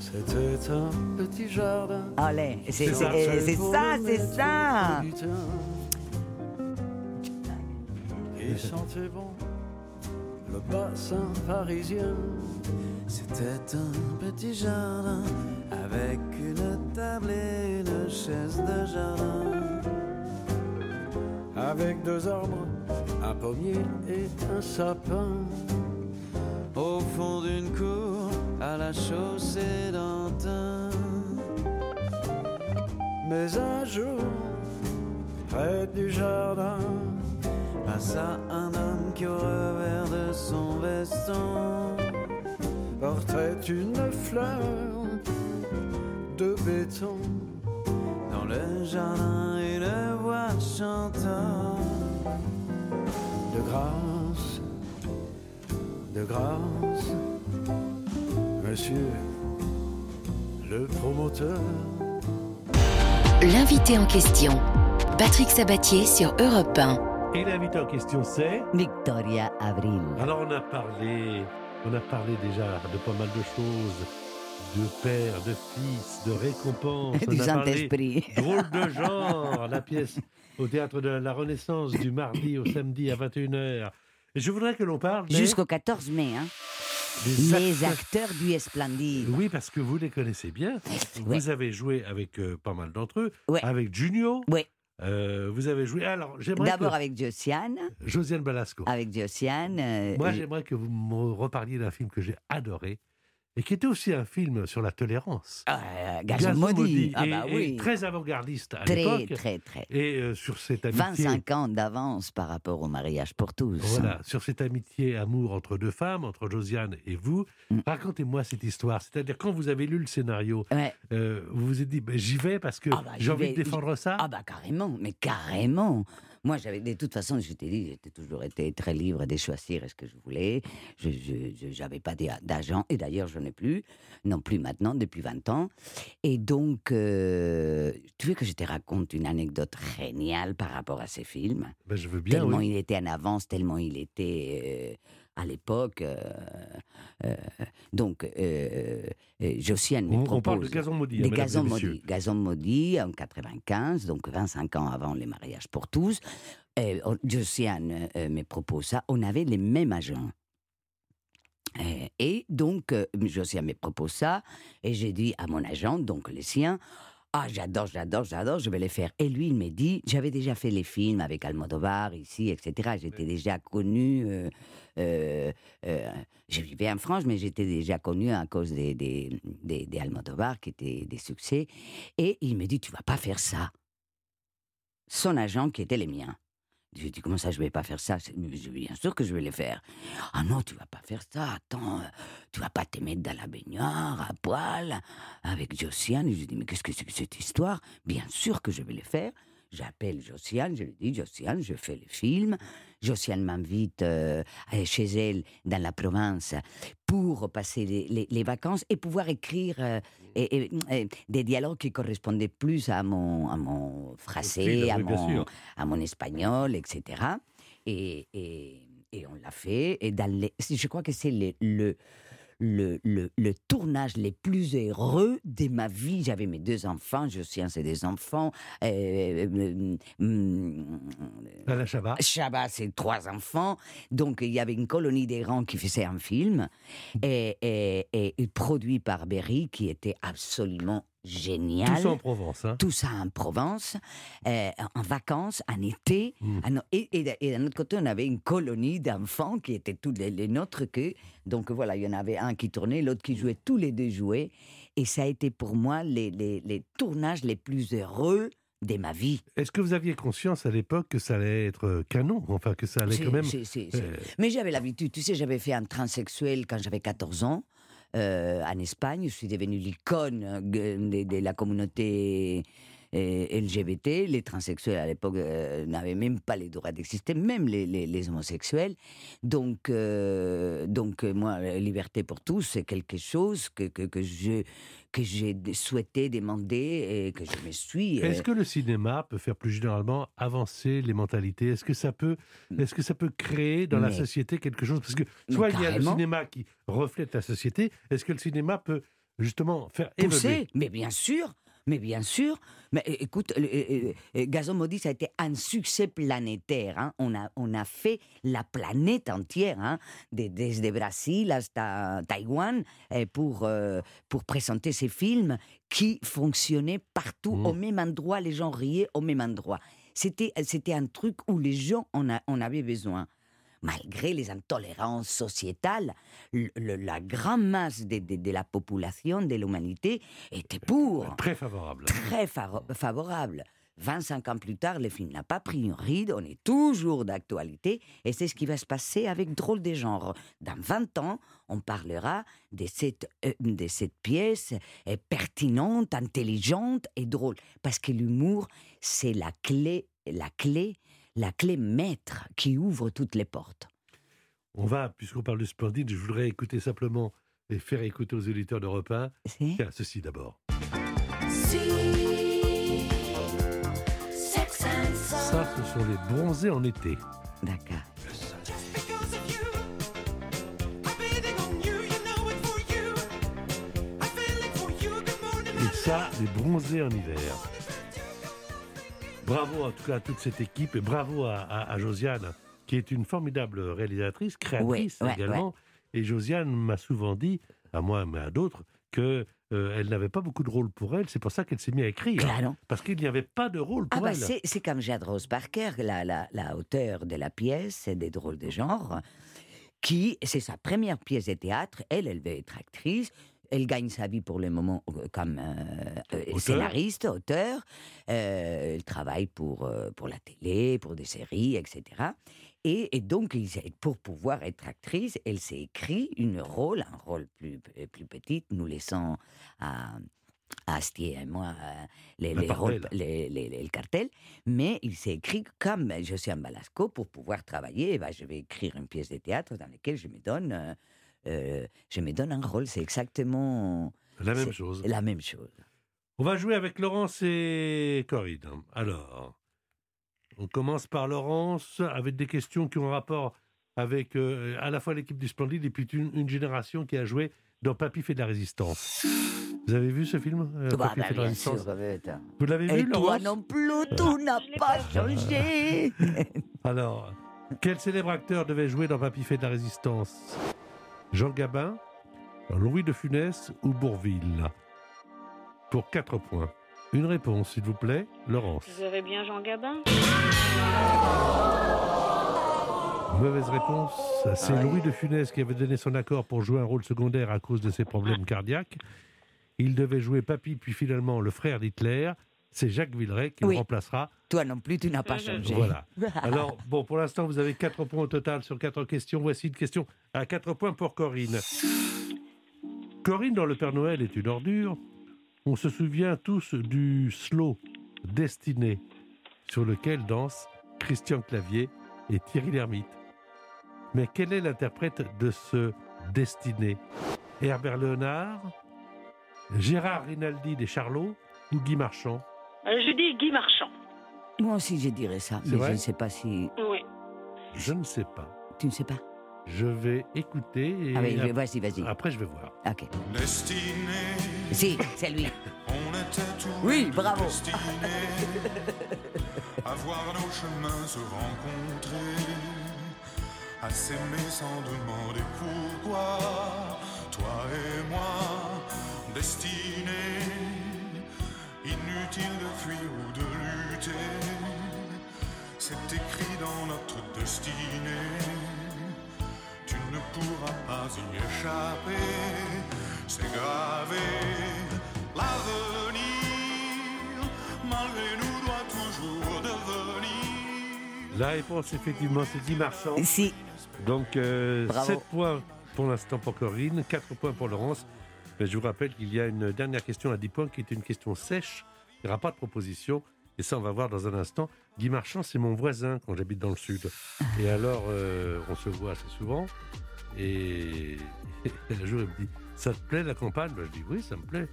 C'était un petit jardin. Allez, c'est ça. c'est- c'est ça, c'est ça. Il sentait bon le bassin parisien. C'était un petit jardin avec une table et une chaise de jardin. Avec deux arbres un pommier et un sapin. Au fond d'une cour, à la chaussée d'Antin. Mais un jour, près du jardin, passa un homme qui au revers de son veston portait une fleur de béton. Dans le jardin, une voix chantant de grâce, de grâce, monsieur le promoteur. L'invité en question, Patrick Sabatier sur Europe 1. Et l'invité en question, c'est Victoria Abril. Alors on a parlé, on a parlé déjà de pas mal de choses, de père, de fils, de récompense. Du Saint-Esprit. Drôle de genre, la pièce au théâtre de la Renaissance du mardi au samedi à 21h. Et je voudrais que l'on parle des- Jusqu'au 14 mai, hein. des Les acteurs- acteurs du Esplendide. Oui, parce que vous les connaissez bien. Ouais. Vous avez joué avec euh, pas mal d'entre eux, Ouais. avec Junio. Ouais. Euh, vous avez joué. Alors, j'aimerais D'abord que avec Josiane. Josiane Balasco. Avec Josiane. euh, Moi, j'aimerais que vous me reparliez d'un film que j'ai adoré et qui était aussi un film sur la tolérance. euh, Gazon maudit. Ah bah oui. très avant-gardiste à Très, l'époque. très, très. Et euh, sur cette amitié. 25 ans d'avance par rapport au mariage pour tous. Voilà, sur cette amitié, amour entre deux femmes, entre Josiane et vous. Mm. Racontez-moi cette histoire. C'est-à-dire, quand vous avez lu le scénario, Ouais. euh, vous vous êtes dit, ben, j'y vais parce que Ah bah, j'ai envie vais, de défendre ça Ah bah carrément, mais carrément. Moi, j'avais de toute façon, je t'ai dit, j'ai toujours été très libre de choisir ce que je voulais. Je n'avais pas d'a- d'agent, et d'ailleurs, je n'ai plus, non plus maintenant, depuis 20 ans. Et donc, euh, tu veux que je te raconte une anecdote géniale par rapport à ces films? Ben, Je veux bien, Tellement oui. il était en avance, tellement il était euh, à l'époque. euh, euh, donc, euh, Josiane me On, on propose... parle de Gazon maudit, hein, Des et messieurs. maudits. Gazon maudit en 95, donc 25 ans avant les mariages pour tous. Euh, on- Josiane euh, me propose ça. On avait les mêmes agents. Et donc, Josiane me propose ça. Et j'ai dit à mon agent, donc le sien, ah, j'adore, j'adore, j'adore, je vais les faire. Et lui, il m'a dit, j'avais déjà fait les films avec Almodovar ici, etc. J'étais déjà connu. euh, euh, euh, je vivais en France, mais j'étais déjà connu à cause des, des, des, des Almodovar, qui étaient des succès. Et il me dit, tu vas pas faire ça. Son agent, qui était les miens. Je lui ai dit, comment ça, je vais pas faire ça? Bien sûr que je vais les faire. Ah non, tu vas pas faire ça. Attends, euh, tu vas pas te mettre dans la baignoire, à poil, avec Josiane. Je lui dit, mais qu'est-ce que c'est que cette histoire? Bien sûr que je vais les faire. J'appelle Josiane, je lui dis, Josiane, je fais le film. Josiane m'invite euh, chez elle, dans la province, pour passer les, les- les vacances et pouvoir écrire euh, et- et- et des dialogues qui correspondaient plus à mon, à mon français, à, mon, sûr. à mon espagnol, etc. Et, et, et on l'a fait. Et dans les- je crois que c'est le, le, le, le, le tournage les plus heureux de ma vie. J'avais mes deux enfants, je suis un c'est des enfants. Euh, euh, euh, Alain Chabat. Chabat, c'est trois enfants. Donc, il y avait une colonie d'errants qui faisait un film, et, et- et- et produit par Berry, qui était absolument génial. Tout ça en Provence. Hein. Tout ça en Provence, euh, en vacances, en été. Mm. Ah Et, et, et d'un autre côté, on avait une colonie d'enfants qui étaient tous les, les nôtres que. Donc voilà, il y en avait un qui tournait, l'autre qui jouait, tous les deux jouaient. Et ça a été pour moi les, les, les tournages les plus heureux de ma vie. Est-ce que vous aviez conscience à l'époque que ça allait être euh, canon? Enfin, que ça allait quand même. euh, Mais j'avais l'habitude, tu sais, j'avais fait un transsexuel quand j'avais 14 ans. Euh, en Espagne, je suis devenue l'icône euh, de, la communauté euh, LGBT. Les transsexuels à l'époque n'avaient même pas les droits d'exister, même les, homosexuels. Donc, euh, donc moi, liberté pour tous, c'est quelque chose que, que, que je que j'ai souhaité demander et que je me suis. euh, Est-ce que le cinéma peut faire plus généralement avancer les mentalités? Est-ce que ça peut, est-ce que ça peut créer dans la société quelque chose? Parce que soit il y a le cinéma qui reflète la société, est-ce que le cinéma peut justement faire évoluer? mais bien sûr, mais bien sûr. Mais é- écoute, euh, euh, Gazon Maudit, ça a été un succès planétaire. hein. On, a, on a fait la planète entière, hein, de- desde Brésil jusqu'à Taïwan, euh, pour, euh, pour présenter ces films qui fonctionnaient partout, Mm. au même endroit, les gens riaient au même endroit. C'était, c'était un truc où les gens en, a- en avaient besoin. Malgré les intolérances sociétales, le- le- la grande masse de, de- de la population, de l'humanité, était pour, Très favorable. très favorable. 25 ans plus tard, le film n'a pas pris une ride, on est toujours d'actualité, et c'est ce qui va se passer avec Drôle des genres. Dans 20 ans, on parlera de cette, euh, de cette pièce euh, pertinente, intelligente et drôle, parce que l'humour, c'est la clé, la clé, la clé maître qui ouvre toutes les portes. On va, puisqu'on parle de Splendide, je voudrais écouter simplement et faire écouter aux éditeurs d'Europe 1. Si. Tiens, ceci d'abord. Ça, ce sont les bronzés en été. D'accord. Et ça, les bronzés en hiver. Bravo en tout cas à toute cette équipe et bravo à, à- à Josiane, qui est une formidable réalisatrice, créatrice Ouais, ouais, également. Et Josiane m'a souvent dit, à moi mais à d'autres, que euh, elle n'avait pas beaucoup de rôle pour elle. C'est pour ça qu'elle s'est mise à écrire. Claro. Parce qu'il n'y avait pas de rôle Ah pour bah elle. c'est, comme Jade Rose Parker, la, la, la auteure de la pièce des drôles de genre, qui, c'est sa première pièce de théâtre, elle, elle veut être actrice, elle gagne sa vie pour le moment euh, comme euh, euh, Auteur. scénariste, auteur, Euh, elle travaille pour, euh, pour la télé, pour des séries, etc. Et, et donc, pour pouvoir être actrice, elle s'est écrit une rôle, un rôle plus, plus petit, nous laissons à, à Astier et moi les, Le les rôles, les, le cartel, mais il s'est écrit comme je suis un balasco pour pouvoir travailler. eh ben, je vais écrire une pièce de théâtre dans laquelle je me donne, euh, je me donne un rôle. C'est exactement La même chose. La même chose. On va jouer avec Laurence et Corinne. Alors, on commence par Laurence avec des questions qui ont rapport avec euh, à la fois l'équipe du Splendide et puis une, une génération qui a joué dans Papy fait de la résistance. Vous avez vu ce film euh, Bah, Papy bah, fait de la bien résistance sûr, Babette. Vous l'avez Et vu, toi Laurence non plus, tout n'a pas changé. Alors, quel célèbre acteur devait jouer dans Papy fait de la résistance? Jean Gabin, Louis de Funès ou Bourville? Pour 4 points. Une réponse, s'il vous plaît, Laurence. Vous avez bien Jean Gabin Mauvaise réponse. C'est Ah oui. Louis de Funès qui avait donné son accord pour jouer un rôle secondaire à cause de ses problèmes cardiaques. Il devait jouer Papy, puis finalement le frère d'Hitler. C'est Jacques Villeray qui Oui. le remplacera. Toi non plus, tu n'as pas changé. Voilà. Alors, bon, pour l'instant, vous avez 4 points au total sur 4 questions. Voici une question à 4 points pour Corinne. Corinne, dans Le Père Noël est une ordure. On se souvient tous du slow Destiné, sur lequel dansent Christian Clavier et Thierry Lhermitte. Mais quel est l'interprète de ce Destiné? Herbert Léonard Gérard Rinaldi des Charlots ou Guy Marchand? Je dis Guy Marchand. Moi aussi, je dirais ça, mais vrai je ne sais pas si Oui. Je ne sais pas. tu ne sais pas. Je vais écouter et Ah oui, ap- vas-y, vas-y. après je vais voir. Ok. Destiné, Si, c'est lui. on était tous Oui, bravo. destinés à voir nos chemins se rencontrer, à s'aimer sans demander pourquoi. Toi et moi, destinés, inutile de fuir ou de lutter, c'est écrit dans notre destinée. Tu ne pourras pas y échapper, c'est gravé. L'avenir, malgré nous, doit toujours devenir. La réponse, effectivement, c'est Guy Marchand. Si. Donc, euh, Bravo. 7 points pour l'instant pour Corinne, 4 points pour Laurence. Mais je vous rappelle qu'il y a une dernière question à 10 points qui est une question sèche. Il n'y aura pas de proposition. Et ça, on va voir dans un instant. Guy Marchand, c'est mon voisin quand j'habite dans le sud. Et alors, euh, on se voit assez souvent. Et un jour, il me dit Ça te plaît la campagne? Ben, Je dis Oui, ça me plaît.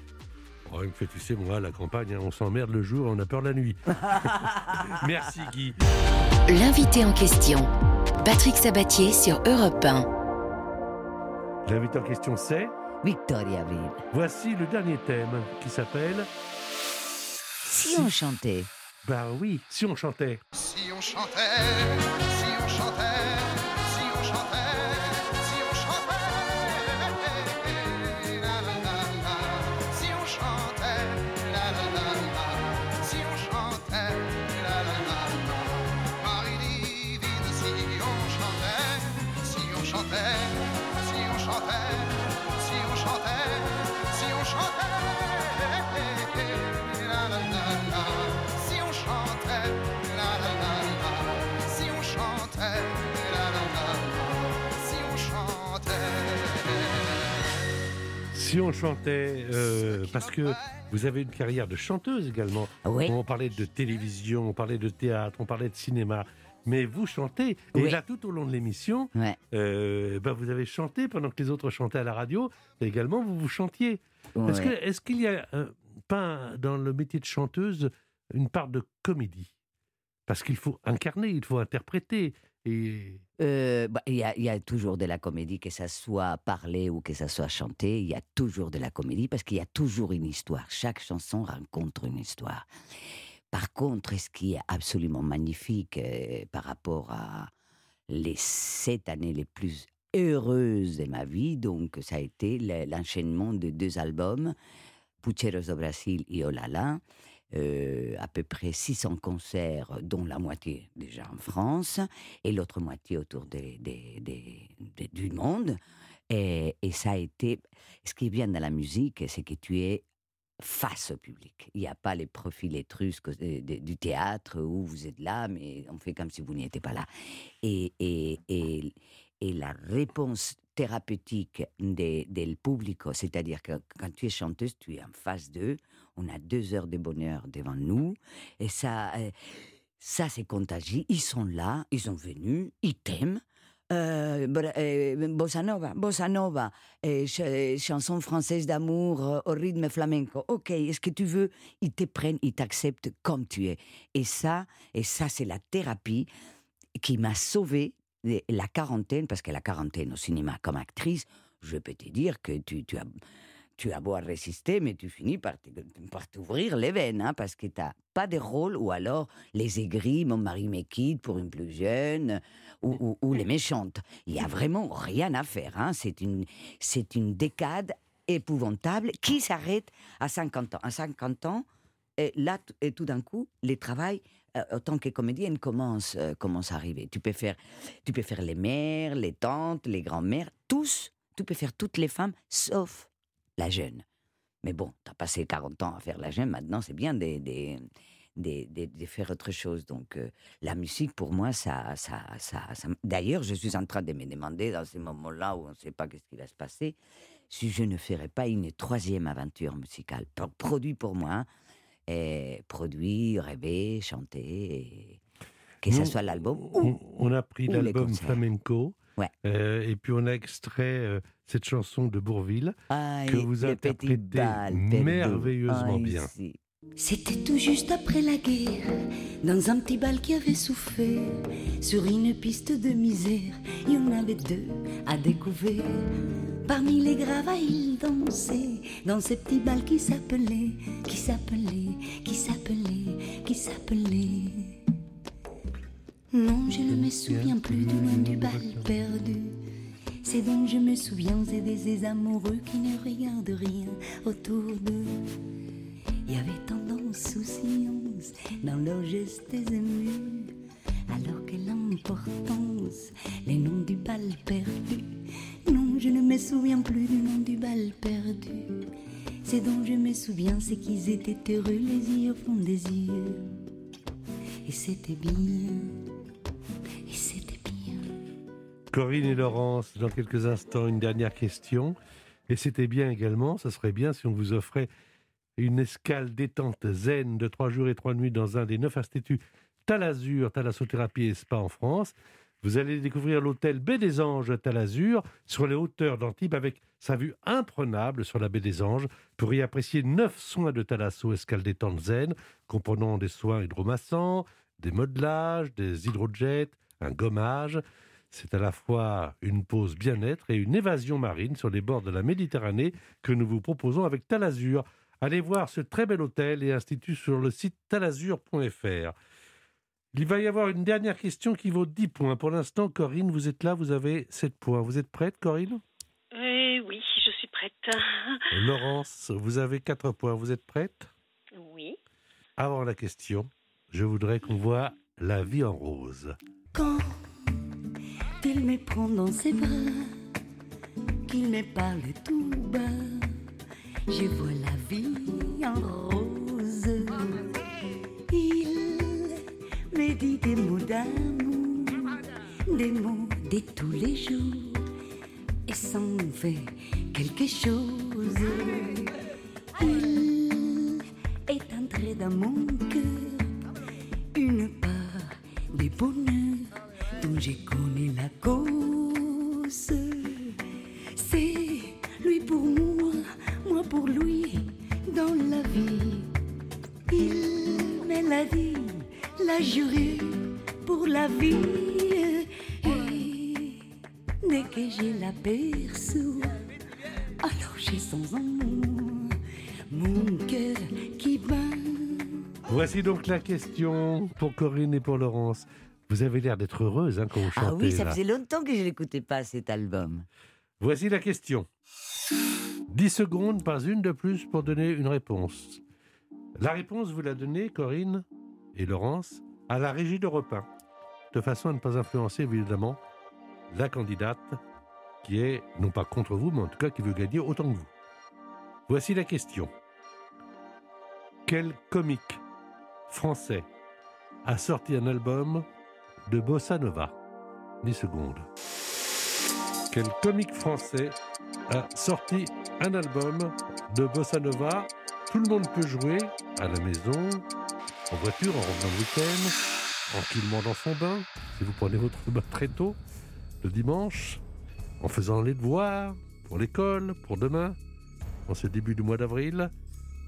Oh, il me fait Tu sais, moi, la campagne, hein, on s'emmerde le jour et on a peur la nuit. Merci, Guy. L'invité en question, Patrick Sabatier sur Europe 1. L'invité en question, c'est? Victoria V. Voici le dernier thème qui s'appelle Si on chantait. Bah oui, si on chantait. Si on chantait, si on chantait, si on chantait, si on chantait, la la la. Si on chantait, la la. Si on chantait, la la. Marie divine, si on chantait, si on chantait. Si on chantait, euh, parce que vous avez une carrière de chanteuse également. Oui. On parlait de télévision, on parlait de théâtre, on parlait de cinéma. Mais vous chantez. Et Oui. là, tout au long de l'émission, Ouais. euh, ben, vous avez chanté pendant que les autres chantaient à la radio. Et également, vous vous chantiez. Est-ce que- Ouais. est-ce qu'il y a euh, pas dans le métier de chanteuse une part de comédie? Parce qu'il faut incarner, il faut interpréter. Euh, bah, Il y, a- toujours de la comédie, que ça soit parlé ou que ça soit chanté, il y a toujours de la comédie parce qu'il y a toujours une histoire. Chaque chanson rencontre une histoire. Par contre, ce qui est absolument magnifique euh, par rapport à les sept années les plus heureuses de ma vie, donc ça a été le- l'enchaînement de deux albums, Pucheros do Brasil et Olala, euh, à peu près 600 concerts, dont la moitié déjà en France, et l'autre moitié autour du monde. Et, ça a été... Ce qui est bien dans la musique, c'est que tu es face au public. Il n'y a pas les profils étrusques de- du théâtre où vous êtes là, mais on fait comme si vous n'y étiez pas là. Et, et la réponse thérapeutique des- del public, c'est-à-dire que quand tu es chanteuse, tu es en face d'eux, on a deux heures de bonheur devant nous, et ça, euh, ça c'est contagieux. Ils sont là, ils sont venus, ils t'aiment. Euh, euh, bossa nova, bossa nova, euh, ch- chanson française d'amour au rythme flamenco. Ok, est-ce que tu veux? Ils te prennent, ils t'acceptent comme tu es. Et ça, et ça c'est la thérapie qui m'a sauvée la quarantaine, parce que la quarantaine au cinéma comme actrice, je peux te dire que tu, tu as tu as beau résister, mais tu finis par t'ouvrir les veines, hein, parce que tu n'as pas de rôle, ou alors les aigris, mon mari me quitte pour une plus jeune, ou, ou- les méchantes. Il n'y a vraiment rien à faire. hein. C'est une, une décade épouvantable qui s'arrête à 50 ans. À 50 ans, et là, et tout d'un coup, les travail euh, en tant que comédienne commence, euh, commence à arriver. Tu peux, faire, tu peux faire les mères, les tantes, les grands-mères, tous. Tu peux faire toutes les femmes, sauf la jeune. Mais bon, tu as passé 40 ans à faire la jeune, maintenant c'est bien de, de, de- faire autre chose. Donc euh, la musique, pour moi, ça... ça, ça, ça- D'ailleurs, je suis en train de me demander, dans ces moments-là où on ne sait pas qu'est-ce qui va se passer, si je ne ferais pas une troisième aventure musicale, pro- produit pour moi, et produit, rêver, chanter, et que ce soit l'album on, on a pris l'album flamenco. Ouais. euh, et puis on a extrait euh, cette chanson de Bourville que vous interprétez bal merveilleusement bien. C'était tout juste après la guerre, dans un petit bal qui avait souffert, sur une piste de misère, il y en avait deux à découvrir. Parmi les gravats, ils dansaient dans ce petit bal qui s'appelait, qui s'appelait, qui s'appelait, qui s'appelait. Non, je ne me souviens plus du nom du bal perdu. C'est dont je me souviens, c'est de ces amoureux qui ne regardent rien autour d'eux. Il y avait tant d'insouciance dans leurs gestes émus, alors que l'importance, les noms du bal perdu. Non, je ne me souviens plus du nom du bal perdu. C'est dont je me souviens, c'est qu'ils étaient heureux, les yeux au fond des yeux. Et c'était bien, et c'était bien. Corinne et Laurence, dans quelques instants, une dernière question. Et c'était bien également, ça serait bien si on vous offrait une escale détente zen de trois jours et trois nuits dans un des neuf instituts Talazur, Thalassothérapie et Spa en France. Vous allez découvrir l'hôtel Baie des Anges Talazur sur les hauteurs d'Antibes avec sa vue imprenable sur la baie des Anges pour y apprécier neuf soins de thalasso escale détente zen comprenant des soins hydromassants, des modelages, des hydrojets, un gommage. C'est à la fois une pause bien-être et une évasion marine sur les bords de la Méditerranée que nous vous proposons avec Talazur. Allez voir ce très bel hôtel et institut sur le site talazur.fr. Il va y avoir une dernière question qui vaut 10 points. Pour l'instant, Corinne, vous êtes là, vous avez 7 points. Vous êtes prête, Corinne? Eh oui, je suis prête. Laurence, vous avez 4 points. Vous êtes prête? Oui. Avant la question, je voudrais qu'on voit la vie en rose. Quand il me prend dans ses bras, qu'il me parle tout bas, je vois la vie en rose. Il me dit des mots d'amour, des mots de tous les jours, et ça me fait quelque chose. Il est entré dans mon cœur une part de bonheur dont j'ai connu la cause. Pour lui dans la vie. Il me l'a dit, l'a juré pour la vie. Et dès que je l'aperçois, alors j'ai sans amour mon cœur qui bat. Voici donc la question pour Corinne et pour Laurence. Vous avez l'air d'être heureuse hein, quand vous chantez. Ah oui, ça là. faisait longtemps que je l'écoutais pas cet album. Voici la question. 10 secondes, pas une de plus pour donner une réponse. La réponse, vous la donnez, Corinne et Laurence, à la régie d'Europe 1, de façon à ne pas influencer, évidemment, la candidate qui est, non pas contre vous, mais en tout cas qui veut gagner autant que vous. Voici la question. Quel comique français a sorti un album de bossa nova? 10 secondes. Quel comique français a sorti un album de bossa nova. Tout le monde peut jouer à la maison, en voiture, en revenant le week-end, tranquillement dans son bain, si vous prenez votre bain très tôt, le dimanche, en faisant les devoirs, pour l'école, pour demain, en ce début du mois d'avril.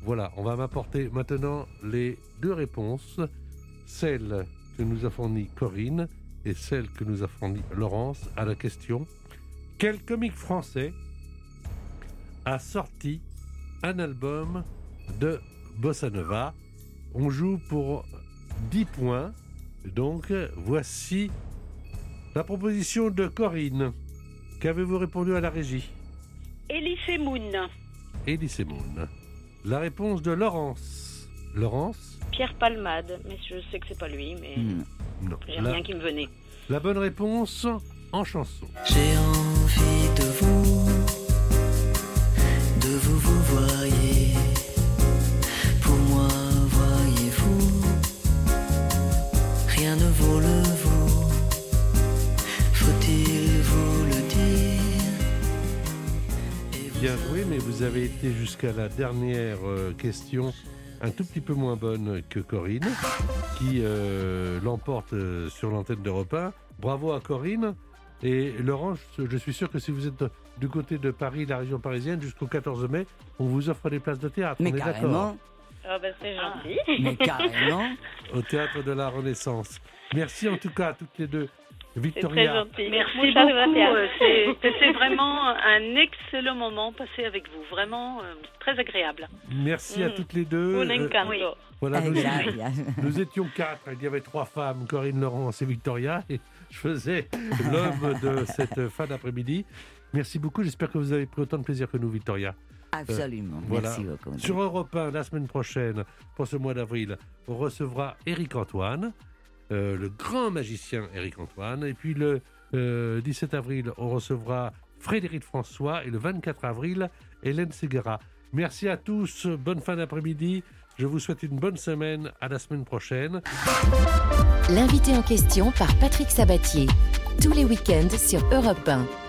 Voilà, on va m'apporter maintenant les deux réponses, celle que nous a fournie Corinne et celle que nous a fournie Laurence à la question quel comique français a sorti un album de bossa nova On joue pour 10 points. Donc voici la proposition de Corinne. Qu'avez-vous répondu à la régie? Elise Moon. Elise Moon. La réponse de Laurence. Laurence? Pierre Palmade, mais je sais que c'est pas lui, mais Non. La, rien qui me venait. la bonne réponse en chanson. J'ai envie de vous, vous avez été jusqu'à la dernière euh, question un tout petit peu moins bonne que Corinne, qui euh, l'emporte euh, sur l'antenne d'Europe 1. Bravo à Corinne. Et Laurent, je suis sûr que si vous êtes du côté de Paris, la région parisienne, jusqu'au 14 mai, on vous offre des places de théâtre. Mais on est carrément. Ah ben c'est gentil. Mais carrément. Au théâtre de la Renaissance. Merci en tout cas à toutes les deux. C'est très Victoria, gentil. Merci Moi, beaucoup. euh, c'est- C'était vraiment un excellent moment passé avec vous. Vraiment euh, très agréable. merci à Mm. toutes les deux. Un Euh, encanto. Voilà, nous, étions quatre. Il y avait trois femmes, Corinne, Laurence et Victoria. Et je faisais l'homme de cette fin d'après-midi. Merci beaucoup. J'espère que vous avez pris autant de plaisir que nous, Victoria. Absolument. voilà. Merci beaucoup. Sur Europe 1, la semaine prochaine, pour ce mois d'avril, on recevra Éric Antoine, euh, le grand magicien Éric Antoine. Et puis le euh, 17 avril, on recevra Frédéric François. Et le 24 avril, Hélène Seguera. Merci à tous. Bonne fin d'après-midi. Je vous souhaite une bonne semaine. À la semaine prochaine. L'invité en question par Patrick Sabatier. Tous les week-ends sur Europe 1.